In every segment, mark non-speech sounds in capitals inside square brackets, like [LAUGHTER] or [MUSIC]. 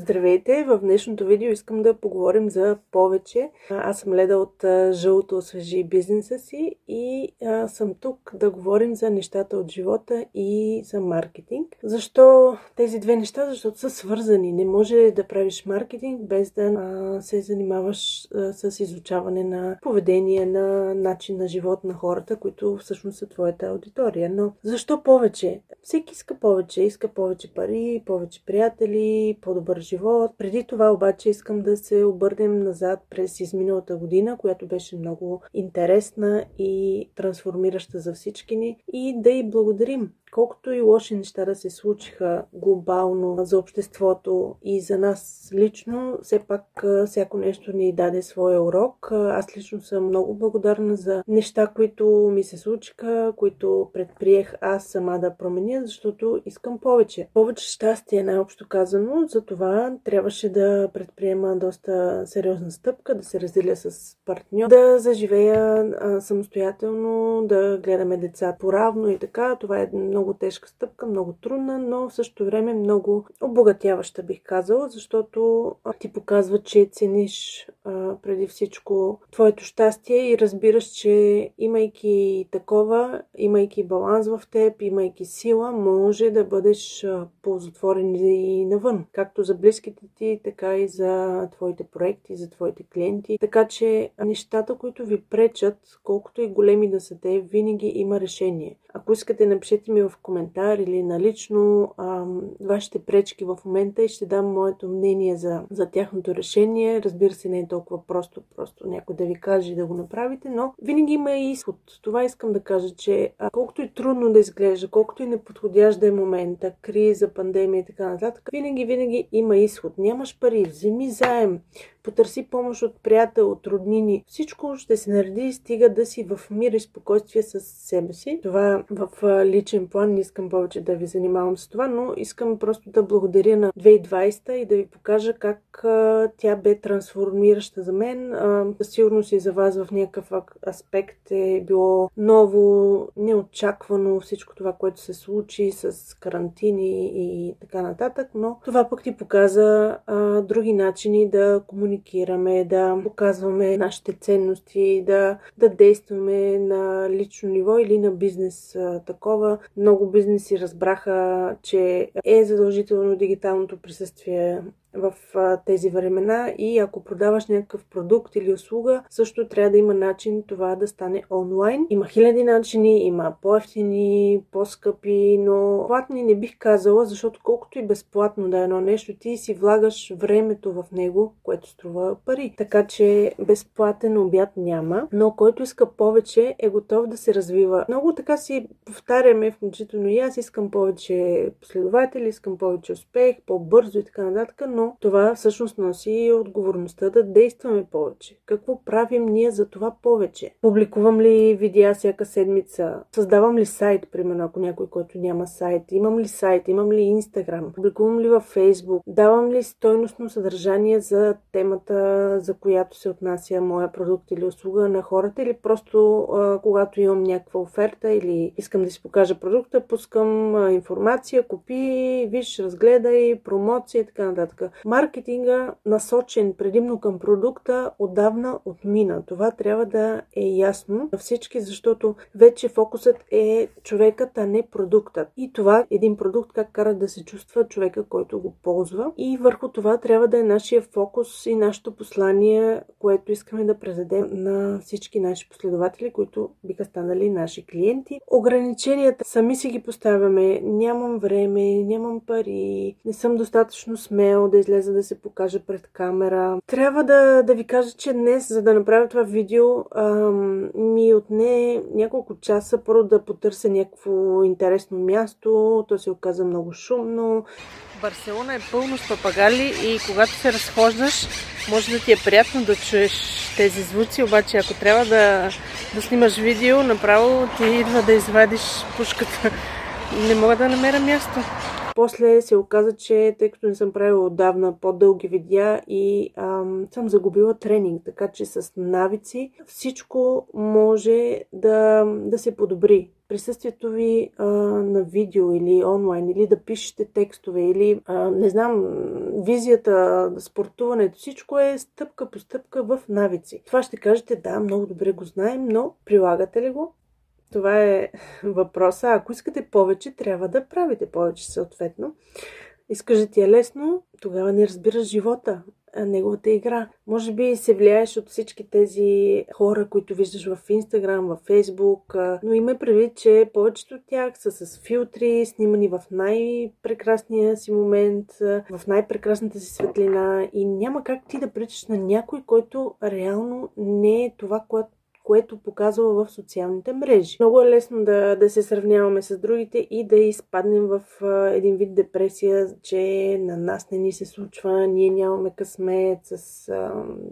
Здравейте! В днешното видео искам да поговорим за повече. Аз съм Леда от Жълто освежи бизнеса си и съм тук да говорим за нещата от живота и за маркетинг. Защо тези две неща? Защото са свързани. Не може да правиш маркетинг без да се занимаваш с изучаване на поведение, на начин на живот на хората, които всъщност са твоята аудитория. Но защо повече? Всеки иска повече. Иска повече пари, повече приятели, по-добър живот. Преди това обаче искам да се обърнем назад през изминалата година, която беше много интересна и трансформираща за всички ни и да й благодарим колкото и лоши неща да се случиха глобално за обществото и за нас лично, все пак всяко нещо ни даде своя урок. Аз лично съм много благодарна за неща, които ми се случиха, които предприех аз сама да променя, защото искам повече. Повече щастие, най-общо казано. За това трябваше да предприема доста сериозна стъпка, да се разделя с партньор, да заживея самостоятелно, да гледаме деца поравно и така. Това е много много тежка стъпка, много трудна, но в същото време много обогатяваща, бих казала, защото ти показва, че цениш а, преди всичко твоето щастие и разбираш, че имайки такова, имайки баланс в теб, имайки сила, може да бъдеш ползотворен и навън. Както за близките ти, така и за твоите проекти, за твоите клиенти. Така че нещата, които ви пречат, колкото и големи да са те, винаги има решение. Ако искате, напишете ми в коментар или налично вашите пречки в момента и ще дам моето мнение за, за тяхното решение. Разбира се, не е толкова просто, просто някой да ви каже и да го направите, но винаги има и изход. Това искам да кажа, че а, колкото и трудно да изглежда, колкото и неподходящ да е момента, криза, пандемия и така нататък, винаги, винаги има изход. Нямаш пари, вземи заем, потърси помощ от приятел, от роднини. Всичко ще се нареди и стига да си в мир и спокойствие с себе си. Това в личен план не искам повече да ви занимавам с това, но искам просто да благодаря на 2020 и да ви покажа как тя бе трансформираща за мен. Със сигурност и за вас в някакъв аспект е било ново, неочаквано всичко това, което се случи с карантини и така нататък, но това пък ти показа а, други начини да комуникираме комуникираме, да показваме нашите ценности, да, да действаме на лично ниво или на бизнес такова. Много бизнеси разбраха, че е задължително дигиталното присъствие в тези времена и ако продаваш някакъв продукт или услуга, също трябва да има начин това да стане онлайн. Има хиляди начини, има по-ефтини, по-скъпи, но платни не бих казала, защото колкото и безплатно да е едно нещо, ти си влагаш времето в него, което струва пари. Така че безплатен обяд няма, но който иска повече е готов да се развива. Много така си повтаряме, включително и аз искам повече последователи, искам повече успех, по-бързо и така нататък, но това всъщност носи и отговорността да действаме повече. Какво правим ние за това повече? Публикувам ли видеа всяка седмица? Създавам ли сайт, примерно, ако някой, който няма сайт? Имам ли сайт? Имам ли инстаграм? Публикувам ли във фейсбук? Давам ли стойностно съдържание за темата, за която се отнася моя продукт или услуга на хората? Или просто когато имам някаква оферта или искам да си покажа продукта, пускам информация, купи, виж, разгледай, промоция и така нататък. Маркетинга, насочен предимно към продукта, отдавна отмина. Това трябва да е ясно на всички, защото вече фокусът е човекът, а не продуктът. И това, един продукт, как кара да се чувства човека, който го ползва. И върху това трябва да е нашия фокус и нашето послание, което искаме да презадем на всички наши последователи, които биха станали наши клиенти. Ограниченията сами си ги поставяме. Нямам време, нямам пари, не съм достатъчно смел да да да се покаже пред камера. Трябва да, да ви кажа, че днес, за да направя това видео, ам, ми отне няколко часа първо да потърся някакво интересно място. То се оказа много шумно. Барселона е пълно с папагали и когато се разхождаш, може да ти е приятно да чуеш тези звуци, обаче ако трябва да, да снимаш видео, направо ти идва да извадиш пушката. Не мога да намеря място. После се оказа, че тъй като не съм правила отдавна по-дълги видеа и ам, съм загубила тренинг, така че с навици всичко може да, да се подобри присъствието ви а, на видео или онлайн, или да пишете текстове, или а, не знам, визията, спортуването, всичко е стъпка по стъпка в навици. Това ще кажете, да, много добре го знаем, но прилагате ли го? Това е въпроса. Ако искате повече, трябва да правите повече съответно. Искаш да ти е лесно, тогава не разбираш живота неговата игра. Може би се влияеш от всички тези хора, които виждаш в Инстаграм, в Фейсбук, но има предвид, че повечето от тях са с филтри, снимани в най-прекрасния си момент, в най-прекрасната си светлина и няма как ти да причаш на някой, който реално не е това, което което показва в социалните мрежи. Много е лесно да, да се сравняваме с другите и да изпаднем в един вид депресия, че на нас не ни се случва, ние нямаме късмет с,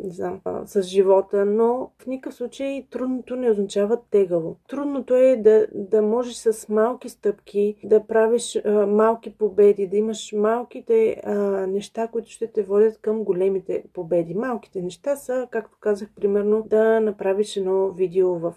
не знам, с живота, но в никакъв случай трудното не означава тегаво. Трудното е да, да можеш с малки стъпки да правиш малки победи, да имаш малките неща, които ще те водят към големите победи. Малките неща са, както казах, примерно да направиш едно видео в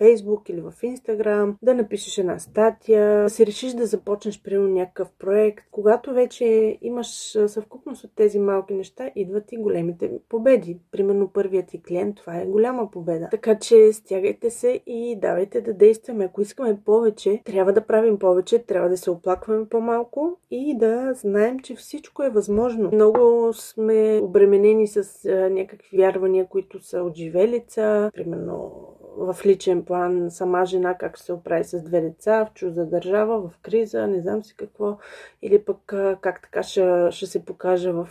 Facebook или в Instagram, да напишеш една статия, да си решиш да започнеш примерно някакъв проект. Когато вече имаш съвкупност от тези малки неща, идват и големите победи. Примерно първият ти клиент, това е голяма победа. Така че стягайте се и давайте да действаме. Ако искаме повече, трябва да правим повече, трябва да се оплакваме по-малко и да знаем, че всичко е възможно. Много сме обременени с някакви вярвания, които са от живелица, примерно Oh. В личен план сама жена как се оправи с две деца в чужда държава, в криза, не знам си какво. Или пък как така ще, ще се покажа в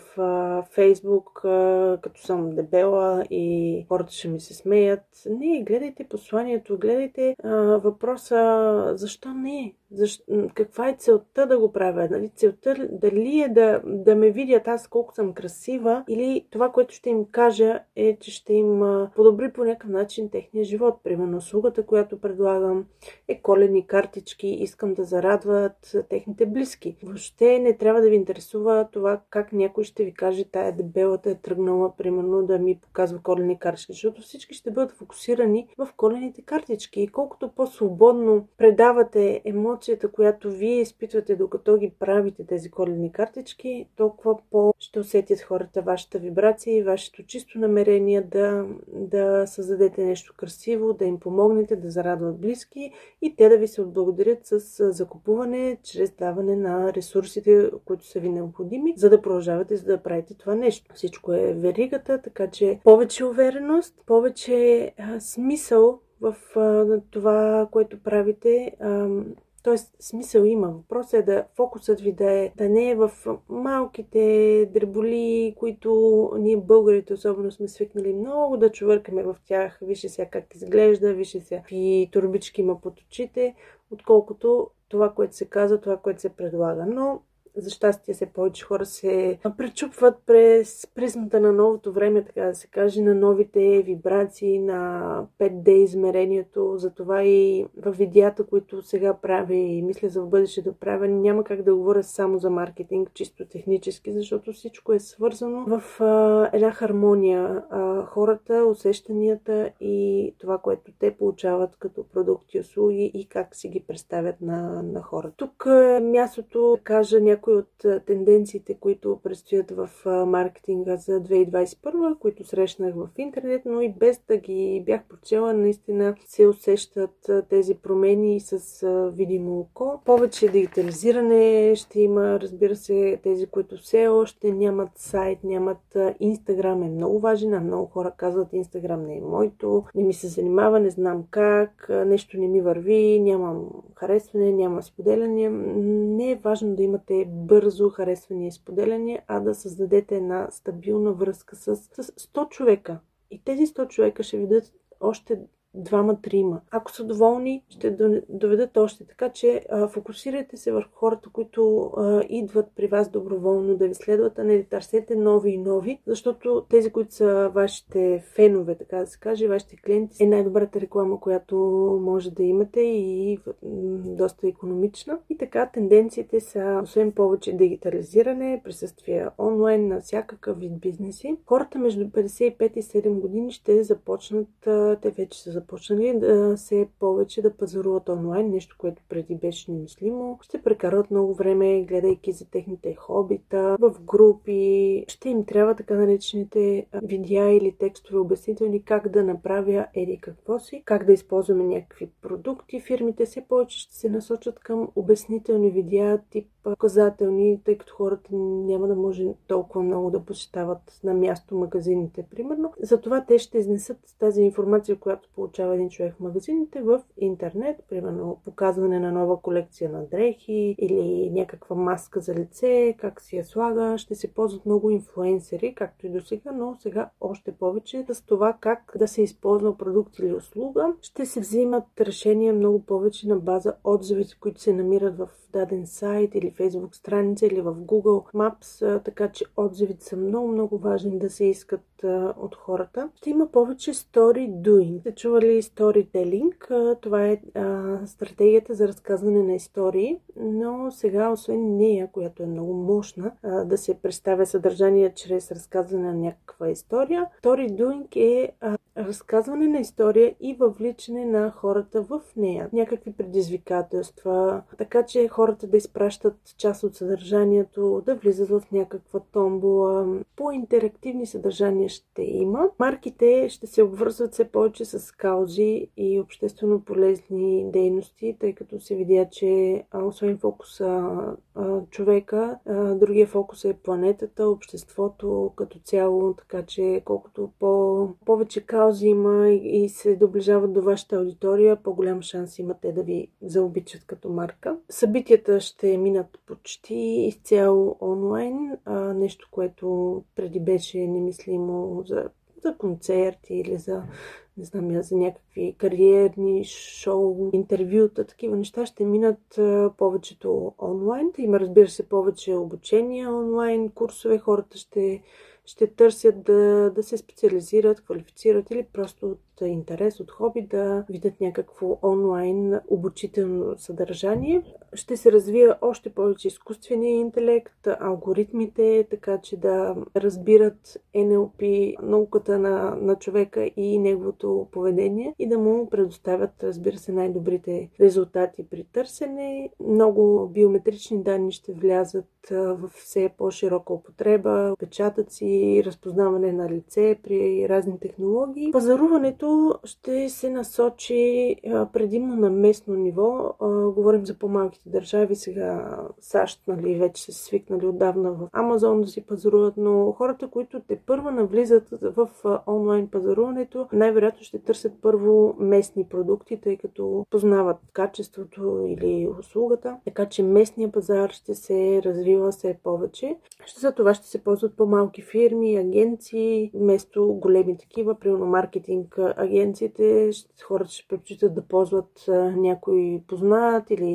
Фейсбук, като съм дебела и хората ще ми се смеят. Не, гледайте посланието, гледайте а, въпроса защо не. Защо, каква е целта да го правя? Нали? Целта дали е да, да ме видят аз колко съм красива или това, което ще им кажа е, че ще им подобри по някакъв начин техния живот. Примерно услугата, която предлагам е коледни картички, искам да зарадват техните близки. Въобще не трябва да ви интересува това как някой ще ви каже тая дебелата е тръгнала, примерно да ми показва коледни картички, защото всички ще бъдат фокусирани в колените картички и колкото по-свободно предавате емоцията, която вие изпитвате докато ги правите тези коледни картички, толкова по ще усетят хората вашата вибрация и вашето чисто намерение да, да създадете нещо красиво, да им помогнете да зарадват близки и те да ви се отблагодарят с закупуване чрез даване на ресурсите, които са ви необходими, за да продължавате за да правите това нещо. Всичко е веригата, така че повече увереност, повече смисъл в това, което правите. Тоест, смисъл има. Въпросът е да фокусът ви да, е, да не е в малките дреболи, които ние българите особено сме свикнали много да чувъркаме в тях. Вижте сега как изглежда, вижте сега какви турбички има под очите, отколкото това, което се казва, това, което се предлага. Но за щастие все повече хора се пречупват през призмата на новото време, така да се каже, на новите вибрации, на 5D измерението. Затова и в видеята, които сега правя и мисля за в бъдеще да правя, няма как да говоря само за маркетинг, чисто технически, защото всичко е свързано в а, една хармония. А, хората, усещанията и това, което те получават като продукти, услуги и как си ги представят на, на хората. Тук е мястото да кажа някои някои от тенденциите, които предстоят в маркетинга за 2021, които срещнах в интернет, но и без да ги бях прочела, наистина се усещат тези промени с видимо око. Повече дигитализиране ще има, разбира се, тези, които все още нямат сайт, нямат Инстаграм е много важен, а много хора казват Инстаграм не е моето, не ми се занимава, не знам как, нещо не ми върви, нямам харесване, нямам споделяне. Не е важно да имате бързо харесвания и споделяния, а да създадете една стабилна връзка с, с 100 човека. И тези 100 човека ще ви дадат още двама-трима. Ако са доволни, ще доведат още. Така че а, фокусирайте се върху хората, които а, идват при вас доброволно да ви следват, а не да търсете нови и нови, защото тези, които са вашите фенове, така да се каже, вашите клиенти, е най-добрата реклама, която може да имате и доста економична. И така тенденциите са, освен повече дигитализиране, присъствие онлайн на всякакъв вид бизнеси. Хората между 55 и 7 години ще започнат, те вече са започнали да се повече да пазаруват онлайн, нещо, което преди беше немислимо. Ще прекарат много време, гледайки за техните хобита, в групи. Ще им трябва така наречените видеа или текстове обяснителни как да направя еди какво си, как да използваме някакви продукти. Фирмите все повече ще се насочат към обяснителни видеа тип показателни, тъй като хората няма да може толкова много да посещават на място магазините, примерно. Затова те ще изнесат тази информация, която получава един човек в магазините в интернет, примерно показване на нова колекция на дрехи или някаква маска за лице, как си я слага. Ще се ползват много инфлуенсери, както и до сега, но сега още повече с това как да се използва продукт или услуга. Ще се взимат решения много повече на база отзивите, които се намират в даден сайт или Facebook страница или в Google Maps, така че отзивите са много, много важни да се искат от хората. Ще има повече story doing. Сте чували storytelling? Това е стратегията за разказване на истории, но сега, освен нея, която е много мощна, да се представя съдържание чрез разказване на някаква история, story doing е разказване на история и въвличане на хората в нея. Някакви предизвикателства, така че хората да изпращат част от съдържанието, да влизат в някаква томбола. По-интерактивни съдържания ще има. Марките ще се обвързват все повече с каузи и обществено полезни дейности, тъй като се видя, че освен фокуса човека, другия фокус е планетата, обществото като цяло, така че колкото по- повече каузи има и се доближават до вашата аудитория, по-голям шанс имате да ви заобичат като марка. Събитията ще минат почти изцяло онлайн, нещо, което преди беше немислимо за за концерти или за, не знам, за някакви кариерни шоу, интервюта, такива неща ще минат повечето онлайн. Има, разбира се, повече обучения онлайн, курсове, хората ще ще търсят да, да се специализират, квалифицират или просто от интерес, от хоби да видят някакво онлайн обучително съдържание. Ще се развия още повече изкуствения интелект, алгоритмите, така че да разбират NLP, науката на, на човека и неговото поведение и да му предоставят, разбира се, най-добрите резултати при търсене. Много биометрични данни ще влязат в все по-широка употреба, печатъци, разпознаване на лице при разни технологии. Пазаруването ще се насочи предимно на местно ниво. Говорим за по-малките държави. Сега САЩ нали, вече се свикнали отдавна в Амазон да си пазаруват, но хората, които те първо навлизат в онлайн пазаруването, най-вероятно ще търсят първо местни продукти, тъй като познават качеството или услугата. Така че местния пазар ще се развива все повече. За това ще се ползват по-малки фирми, агенции, вместо големи такива, примерно маркетинг агенциите, хората ще предпочитат да ползват някой познат или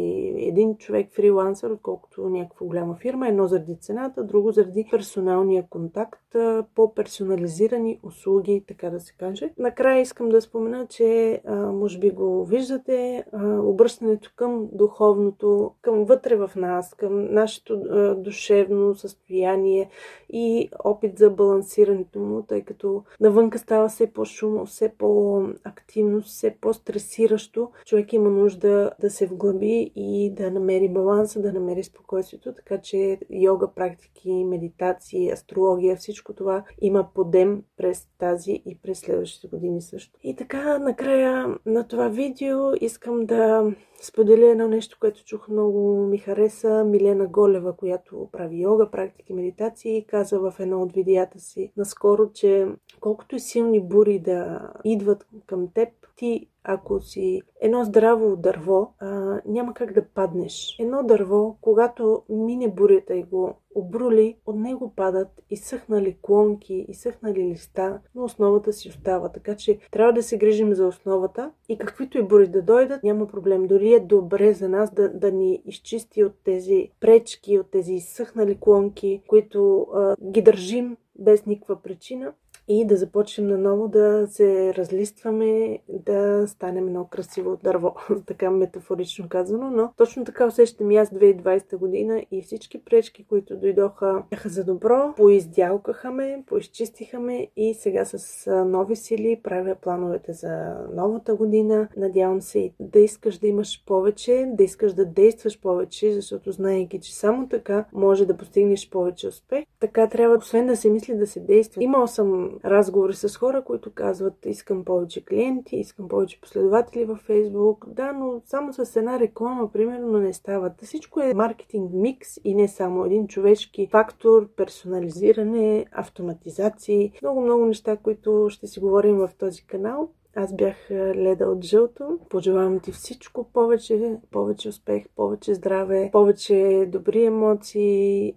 един човек фрилансър, отколкото някаква голяма фирма. Едно заради цената, друго заради персоналния контакт, по-персонализирани услуги, така да се каже. Накрая искам да спомена, че може би го виждате, обръщането към духовното, към вътре в нас, към нашето душевно състояние и опит за балансирането му, тъй като навънка става все по-шумно, все по-активно, все по-стресиращо. Човек има нужда да се вглъби и да намери баланса, да намери спокойствието, така че йога практики, медитации, астрология, всичко това има подем през тази и през следващите години също. И така, накрая на това видео искам да споделя едно нещо, което чух много ми хареса. Милена Голева, която прави йога, практики, медитации, каза в едно от видеята си наскоро, че колкото и силни бури да идват към теб, Ти, ако си едно здраво дърво, а, няма как да паднеш. Едно дърво, когато мине бурята и го обрули, от него падат изсъхнали клонки, изсъхнали листа, но основата си остава. Така че трябва да се грижим за основата и каквито и бури да дойдат, няма проблем. Дори е добре за нас да, да ни изчисти от тези пречки, от тези изсъхнали клонки, които а, ги държим без никаква причина и да започнем наново да се разлистваме, да станем едно красиво дърво, [LAUGHS] така метафорично казано, но точно така усещам и аз 2020 година и всички пречки, които дойдоха, бяха за добро, поиздялкаха ме, поизчистиха ме и сега с нови сили правя плановете за новата година. Надявам се да искаш да имаш повече, да искаш да действаш повече, защото знаеки, че само така може да постигнеш повече успех. Така трябва, освен да се мисли, да се действа. Имал съм разговори с хора, които казват искам повече клиенти, искам повече последователи във Фейсбук. Да, но само с една реклама, примерно, не стават. Всичко е маркетинг микс и не само един човешки фактор, персонализиране, автоматизации, много-много неща, които ще си говорим в този канал. Аз бях Леда от Жълто. Пожелавам ти всичко повече, повече успех, повече здраве, повече добри емоции,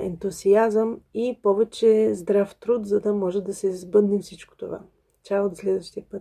ентусиазъм и повече здрав труд, за да може да се сбъднем всичко това. Чао до следващия път!